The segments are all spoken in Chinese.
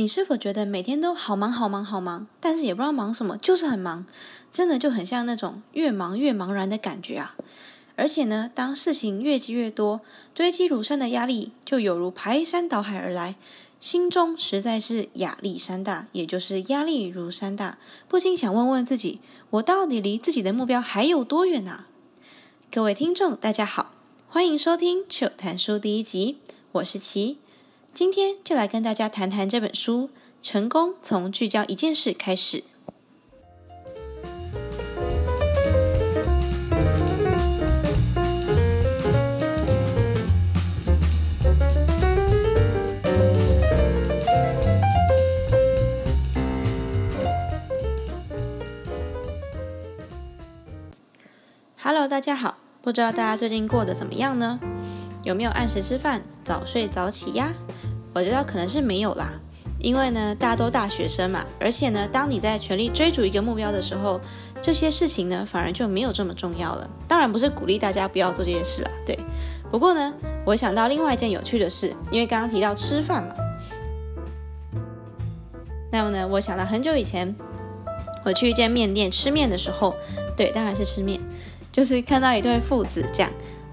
你是否觉得每天都好忙好忙好忙，但是也不知道忙什么，就是很忙，真的就很像那种越忙越茫然的感觉啊！而且呢，当事情越积越多，堆积如山的压力就犹如排山倒海而来，心中实在是压力山大，也就是压力如山大，不禁想问问自己：我到底离自己的目标还有多远啊？各位听众，大家好，欢迎收听《糗谈书》第一集，我是琪。今天就来跟大家谈谈这本书《成功从聚焦一件事开始》。Hello，大家好，不知道大家最近过得怎么样呢？有没有按时吃饭、早睡早起呀？我觉得可能是没有啦，因为呢，大家都大学生嘛，而且呢，当你在全力追逐一个目标的时候，这些事情呢，反而就没有这么重要了。当然不是鼓励大家不要做这些事啦，对。不过呢，我想到另外一件有趣的事，因为刚刚提到吃饭嘛，那么呢，我想到很久以前，我去一间面店吃面的时候，对，当然是吃面，就是看到一对父子这样，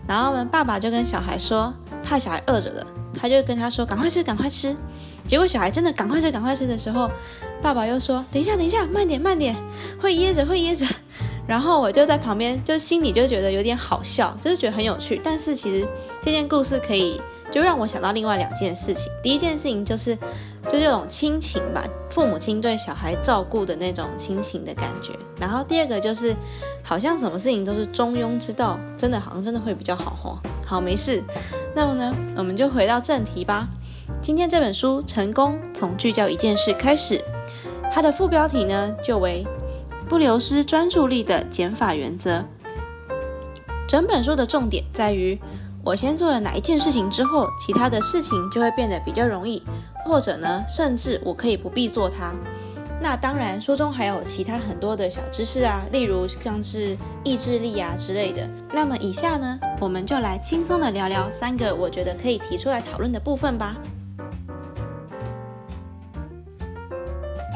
然后呢，爸爸就跟小孩说，怕小孩饿着了。他就跟他说：“赶快吃，赶快吃。”结果小孩真的赶快吃，赶快吃的时候，爸爸又说：“等一下，等一下，慢点，慢点，会噎着，会噎着。”然后我就在旁边，就心里就觉得有点好笑，就是觉得很有趣。但是其实这件故事可以就让我想到另外两件事情。第一件事情就是，就这种亲情吧，父母亲对小孩照顾的那种亲情的感觉。然后第二个就是，好像什么事情都是中庸之道，真的好像真的会比较好哦。好，没事。那么呢，我们就回到正题吧。今天这本书《成功从聚焦一件事开始》，它的副标题呢就为“不流失专注力的减法原则”。整本书的重点在于，我先做了哪一件事情之后，其他的事情就会变得比较容易，或者呢，甚至我可以不必做它。那当然，书中还有其他很多的小知识啊，例如像是意志力啊之类的。那么以下呢，我们就来轻松的聊聊三个我觉得可以提出来讨论的部分吧。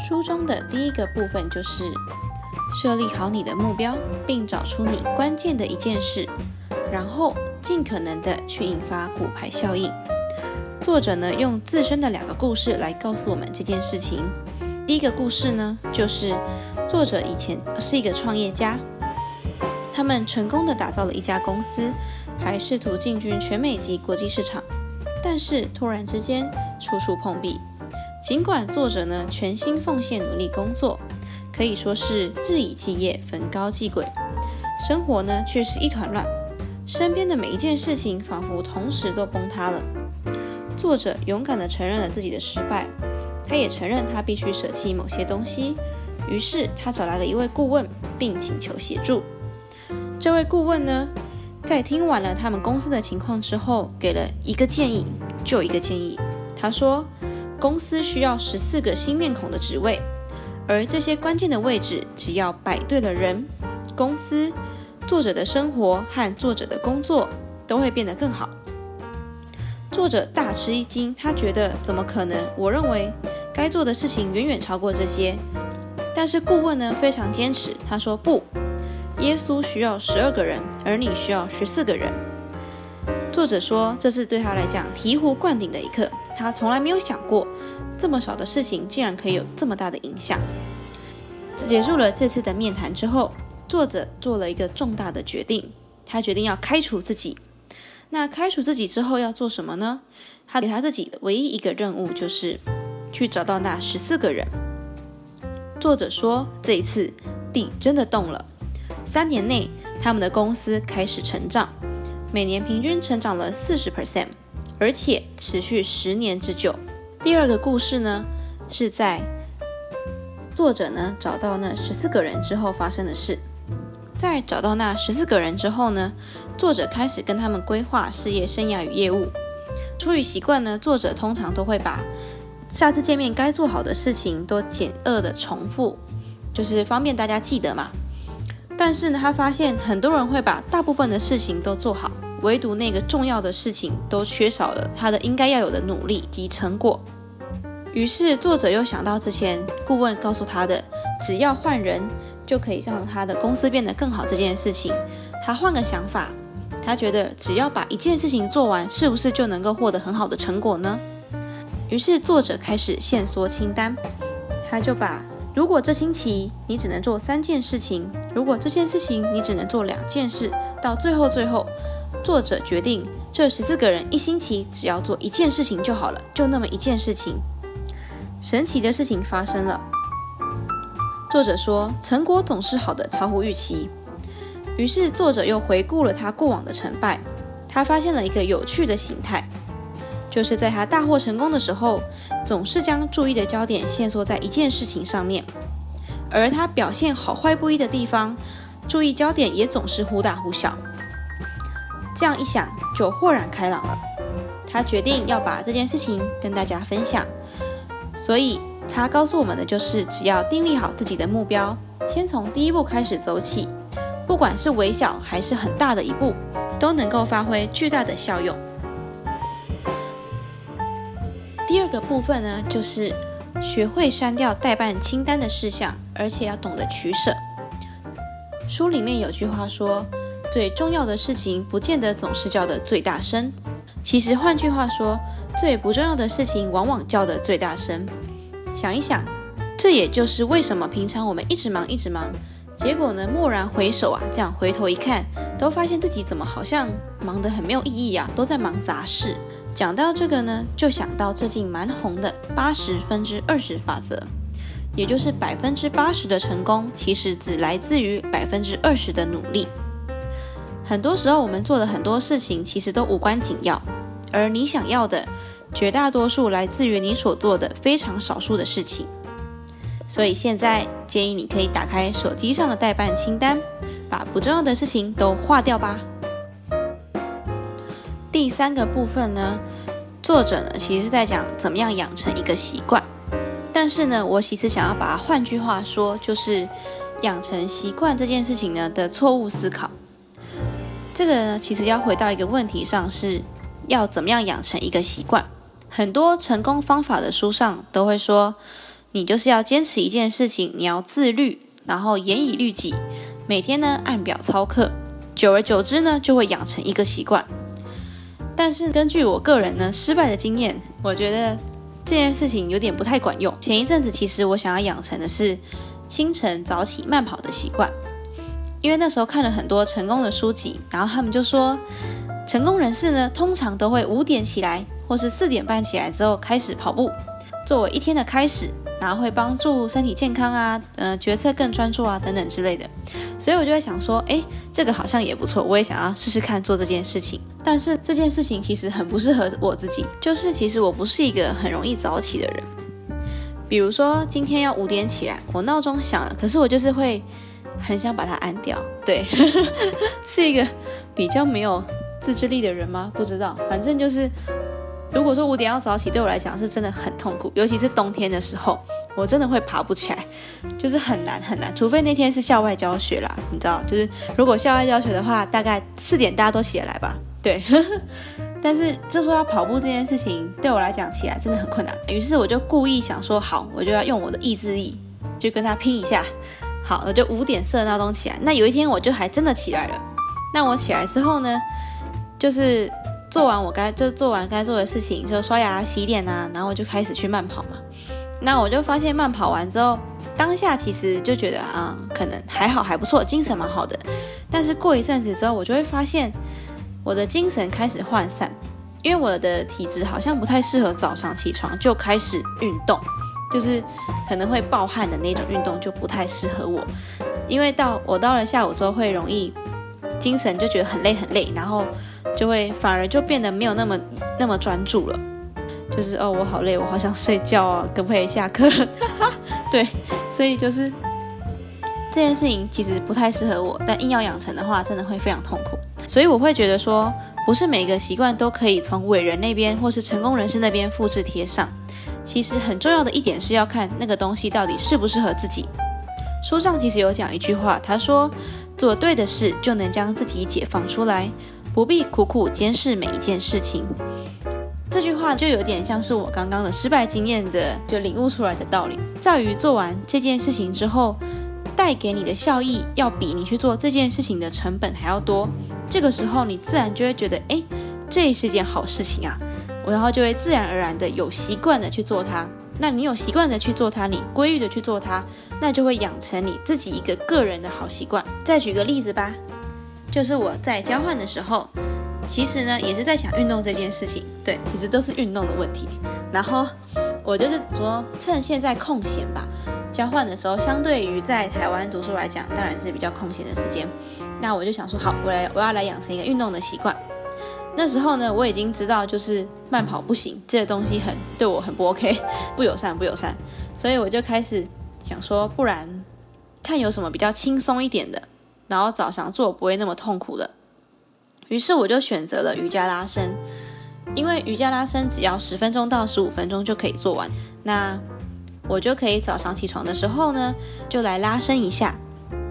书中的第一个部分就是设立好你的目标，并找出你关键的一件事，然后尽可能的去引发骨牌效应。作者呢，用自身的两个故事来告诉我们这件事情。第一个故事呢，就是作者以前是一个创业家，他们成功的打造了一家公司，还试图进军全美及国际市场，但是突然之间处处碰壁。尽管作者呢全心奉献努力工作，可以说是日以继夜、焚膏继晷，生活呢却是一团乱，身边的每一件事情仿佛同时都崩塌了。作者勇敢的承认了自己的失败。他也承认他必须舍弃某些东西，于是他找来了一位顾问，并请求协助。这位顾问呢，在听完了他们公司的情况之后，给了一个建议，就一个建议。他说，公司需要十四个新面孔的职位，而这些关键的位置，只要摆对了人，公司、作者的生活和作者的工作都会变得更好。作者大吃一惊，他觉得怎么可能？我认为。该做的事情远远超过这些，但是顾问呢非常坚持，他说不，耶稣需要十二个人，而你需要十四个人。作者说这是对他来讲醍醐灌顶的一刻，他从来没有想过这么少的事情竟然可以有这么大的影响。结束了这次的面谈之后，作者做了一个重大的决定，他决定要开除自己。那开除自己之后要做什么呢？他给他自己唯一一个任务就是。去找到那十四个人。作者说，这一次地真的动了。三年内，他们的公司开始成长，每年平均成长了四十 percent，而且持续十年之久。第二个故事呢，是在作者呢找到那十四个人之后发生的事。在找到那十四个人之后呢，作者开始跟他们规划事业生涯与业务。出于习惯呢，作者通常都会把下次见面该做好的事情都简恶的重复，就是方便大家记得嘛。但是呢，他发现很多人会把大部分的事情都做好，唯独那个重要的事情都缺少了他的应该要有的努力及成果。于是作者又想到之前顾问告诉他的，只要换人就可以让他的公司变得更好这件事情，他换个想法，他觉得只要把一件事情做完，是不是就能够获得很好的成果呢？于是作者开始限缩清单，他就把如果这星期你只能做三件事情，如果这件事情你只能做两件事，到最后最后，作者决定这十四个人一星期只要做一件事情就好了，就那么一件事情。神奇的事情发生了。作者说，成果总是好的超乎预期。于是作者又回顾了他过往的成败，他发现了一个有趣的形态，就是在他大获成功的时候，总是将注意的焦点限缩在一件事情上面；而他表现好坏不一的地方，注意焦点也总是忽大忽小。这样一想，就豁然开朗了。他决定要把这件事情跟大家分享。所以，他告诉我们的就是，只要订立好自己的目标，先从第一步开始走起，不管是微小还是很大的一步，都能够发挥巨大的效用。第二个部分呢，就是学会删掉待办清单的事项，而且要懂得取舍。书里面有句话说，最重要的事情不见得总是叫得最大声。其实换句话说，最不重要的事情，往往叫得最大声。想一想，这也就是为什么平常我们一直忙一直忙，结果呢，蓦然回首啊，这样回头一看，都发现自己怎么好像忙得很没有意义啊，都在忙杂事。讲到这个呢，就想到最近蛮红的八十分之二十法则，也就是百分之八十的成功，其实只来自于百分之二十的努力。很多时候，我们做的很多事情，其实都无关紧要。而你想要的，绝大多数来自于你所做的非常少数的事情。所以现在建议你可以打开手机上的待办清单，把不重要的事情都划掉吧。第三个部分呢，作者呢其实是在讲怎么样养成一个习惯，但是呢，我其实想要把它换句话说，就是养成习惯这件事情呢的错误思考。这个呢，其实要回到一个问题上是。要怎么样养成一个习惯？很多成功方法的书上都会说，你就是要坚持一件事情，你要自律，然后严以律己，每天呢按表操课，久而久之呢就会养成一个习惯。但是根据我个人呢失败的经验，我觉得这件事情有点不太管用。前一阵子其实我想要养成的是清晨早起慢跑的习惯，因为那时候看了很多成功的书籍，然后他们就说。成功人士呢，通常都会五点起来，或是四点半起来之后开始跑步，作为一天的开始，然后会帮助身体健康啊，呃，决策更专注啊，等等之类的。所以我就会想说，诶，这个好像也不错，我也想要试试看做这件事情。但是这件事情其实很不适合我自己，就是其实我不是一个很容易早起的人。比如说今天要五点起来，我闹钟响了，可是我就是会很想把它按掉，对，是一个比较没有。自制力的人吗？不知道，反正就是，如果说五点要早起，对我来讲是真的很痛苦，尤其是冬天的时候，我真的会爬不起来，就是很难很难。除非那天是校外教学啦，你知道，就是如果校外教学的话，大概四点大家都起得来吧？对。但是就说要跑步这件事情，对我来讲起来真的很困难。于是我就故意想说，好，我就要用我的意志力，就跟他拼一下。好，我就五点设闹钟起来。那有一天我就还真的起来了。那我起来之后呢？就是做完我该就做完该做的事情，就刷牙洗脸啊，然后我就开始去慢跑嘛。那我就发现慢跑完之后，当下其实就觉得啊、可能还好还不错，精神蛮好的。但是过一阵子之后，我就会发现我的精神开始涣散，因为我的体质好像不太适合早上起床就开始运动，就是可能会暴汗的那种运动就不太适合我。因为到我到了下午之后会容易精神就觉得很累很累，然后。就会反而就变得没有那么那么专注了，就是哦，我好累，我好想睡觉啊，可不可以下课？对，所以就是这件事情其实不太适合我，但硬要养成的话，真的会非常痛苦。所以我会觉得说，不是每个习惯都可以从伟人那边或是成功人士那边复制贴上。其实很重要的一点是要看那个东西到底适不适合自己。书上其实有讲一句话，他说：“做对的事，就能将自己解放出来。”不必苦苦监视每一件事情，这句话就有点像是我刚刚的失败经验的就领悟出来的道理，在于做完这件事情之后，带给你的效益要比你去做这件事情的成本还要多。这个时候你自然就会觉得，哎，这是件好事情啊，然后就会自然而然的有习惯的去做它。那你有习惯的去做它，你规律的去做它，那就会养成你自己一个个人的好习惯。再举个例子吧，就是我在交换的时候。其实呢，也是在想运动这件事情，对，其实都是运动的问题。然后我就是说，趁现在空闲吧，交换的时候，相对于在台湾读书来讲，当然是比较空闲的时间。那我就想说，好，我来，我要来养成一个运动的习惯。那时候呢，我已经知道，就是慢跑不行，这个东西很对我很不 OK，不友善，不友善。所以我就开始想说，不然看有什么比较轻松一点的，然后早上做不会那么痛苦的。于是我就选择了瑜伽拉伸，因为瑜伽拉伸只要十分钟到十五分钟就可以做完。那我就可以早上起床的时候呢，就来拉伸一下，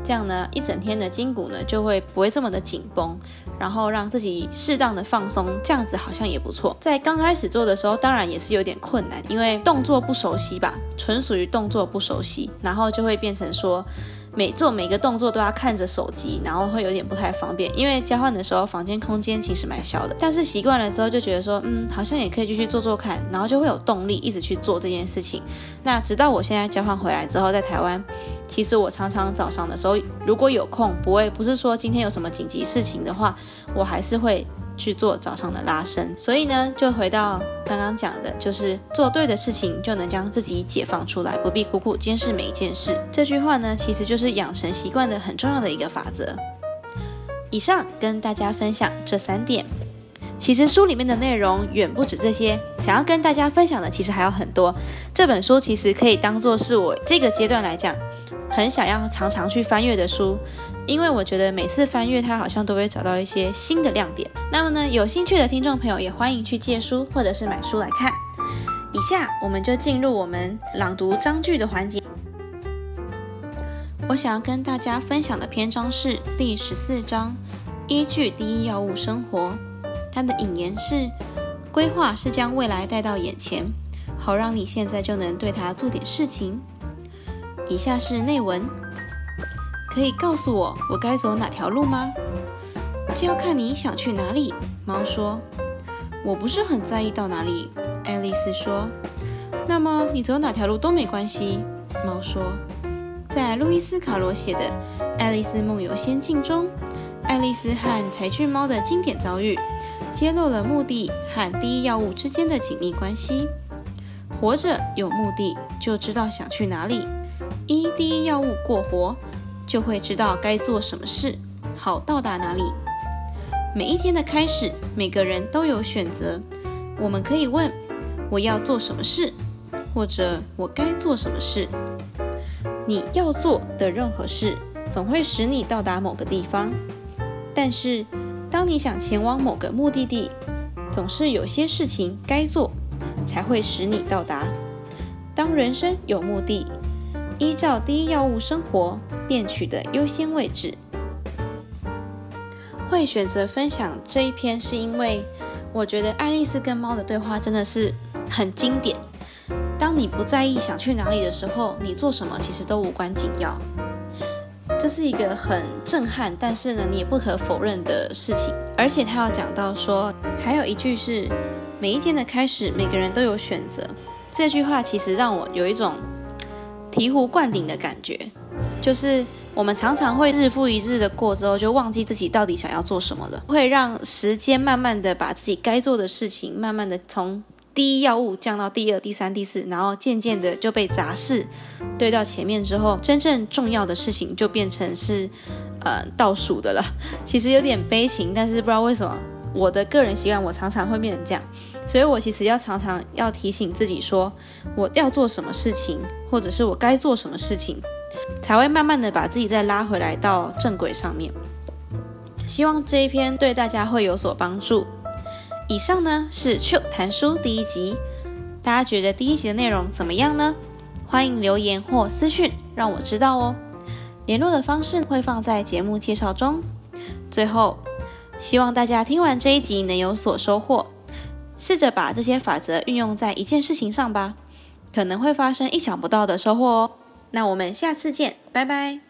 这样呢，一整天的筋骨呢就会不会这么的紧绷，然后让自己适当的放松，这样子好像也不错。在刚开始做的时候，当然也是有点困难，因为动作不熟悉吧，纯属于动作不熟悉，然后就会变成说。每做每个动作都要看着手机，然后会有点不太方便。因为交换的时候房间空间其实蛮小的，但是习惯了之后就觉得说，嗯，好像也可以继续做做看，然后就会有动力一直去做这件事情。那直到我现在交换回来之后，在台湾，其实我常常早上的时候如果有空，不会不是说今天有什么紧急事情的话，我还是会。去做早上的拉伸，所以呢，就回到刚刚讲的，就是做对的事情，就能将自己解放出来，不必苦苦监视每一件事。这句话呢，其实就是养成习惯的很重要的一个法则。以上跟大家分享这三点，其实书里面的内容远不止这些，想要跟大家分享的其实还有很多。这本书其实可以当做是我这个阶段来讲，很想要常常去翻阅的书。因为我觉得每次翻阅它，好像都会找到一些新的亮点。那么呢，有兴趣的听众朋友也欢迎去借书或者是买书来看。以下我们就进入我们朗读章句的环节。我想要跟大家分享的篇章是第十四章，依据第一要务生活。它的引言是：规划是将未来带到眼前，好让你现在就能对它做点事情。以下是内文。可以告诉我我该走哪条路吗？这要看你想去哪里。猫说：“我不是很在意到哪里。”爱丽丝说：“那么你走哪条路都没关系。”猫说：“在路易斯·卡罗写的《爱丽丝梦游仙境》中，爱丽丝和柴郡猫的经典遭遇，揭露了目的和第一要务之间的紧密关系。活着有目的，就知道想去哪里。一第一要务过活。”就会知道该做什么事，好到达哪里。每一天的开始，每个人都有选择。我们可以问：我要做什么事？或者我该做什么事？你要做的任何事，总会使你到达某个地方。但是，当你想前往某个目的地，总是有些事情该做，才会使你到达。当人生有目的，依照第一要务生活。便取得优先位置。会选择分享这一篇，是因为我觉得爱丽丝跟猫的对话真的是很经典。当你不在意想去哪里的时候，你做什么其实都无关紧要。这是一个很震撼，但是呢，你也不可否认的事情。而且他要讲到说，还有一句是每一天的开始，每个人都有选择。这句话其实让我有一种醍醐灌顶的感觉。就是我们常常会日复一日的过之后，就忘记自己到底想要做什么了，会让时间慢慢的把自己该做的事情，慢慢的从第一要务降到第二、第三、第四，然后渐渐的就被杂事堆到前面之后，真正重要的事情就变成是呃倒数的了。其实有点悲情，但是不知道为什么我的个人习惯，我常常会变成这样，所以我其实要常常要提醒自己说，我要做什么事情，或者是我该做什么事情。才会慢慢的把自己再拉回来到正轨上面。希望这一篇对大家会有所帮助。以上呢是 c h i l 谈书第一集，大家觉得第一集的内容怎么样呢？欢迎留言或私讯让我知道哦。联络的方式会放在节目介绍中。最后，希望大家听完这一集能有所收获。试着把这些法则运用在一件事情上吧，可能会发生意想不到的收获哦。那我们下次见，拜拜。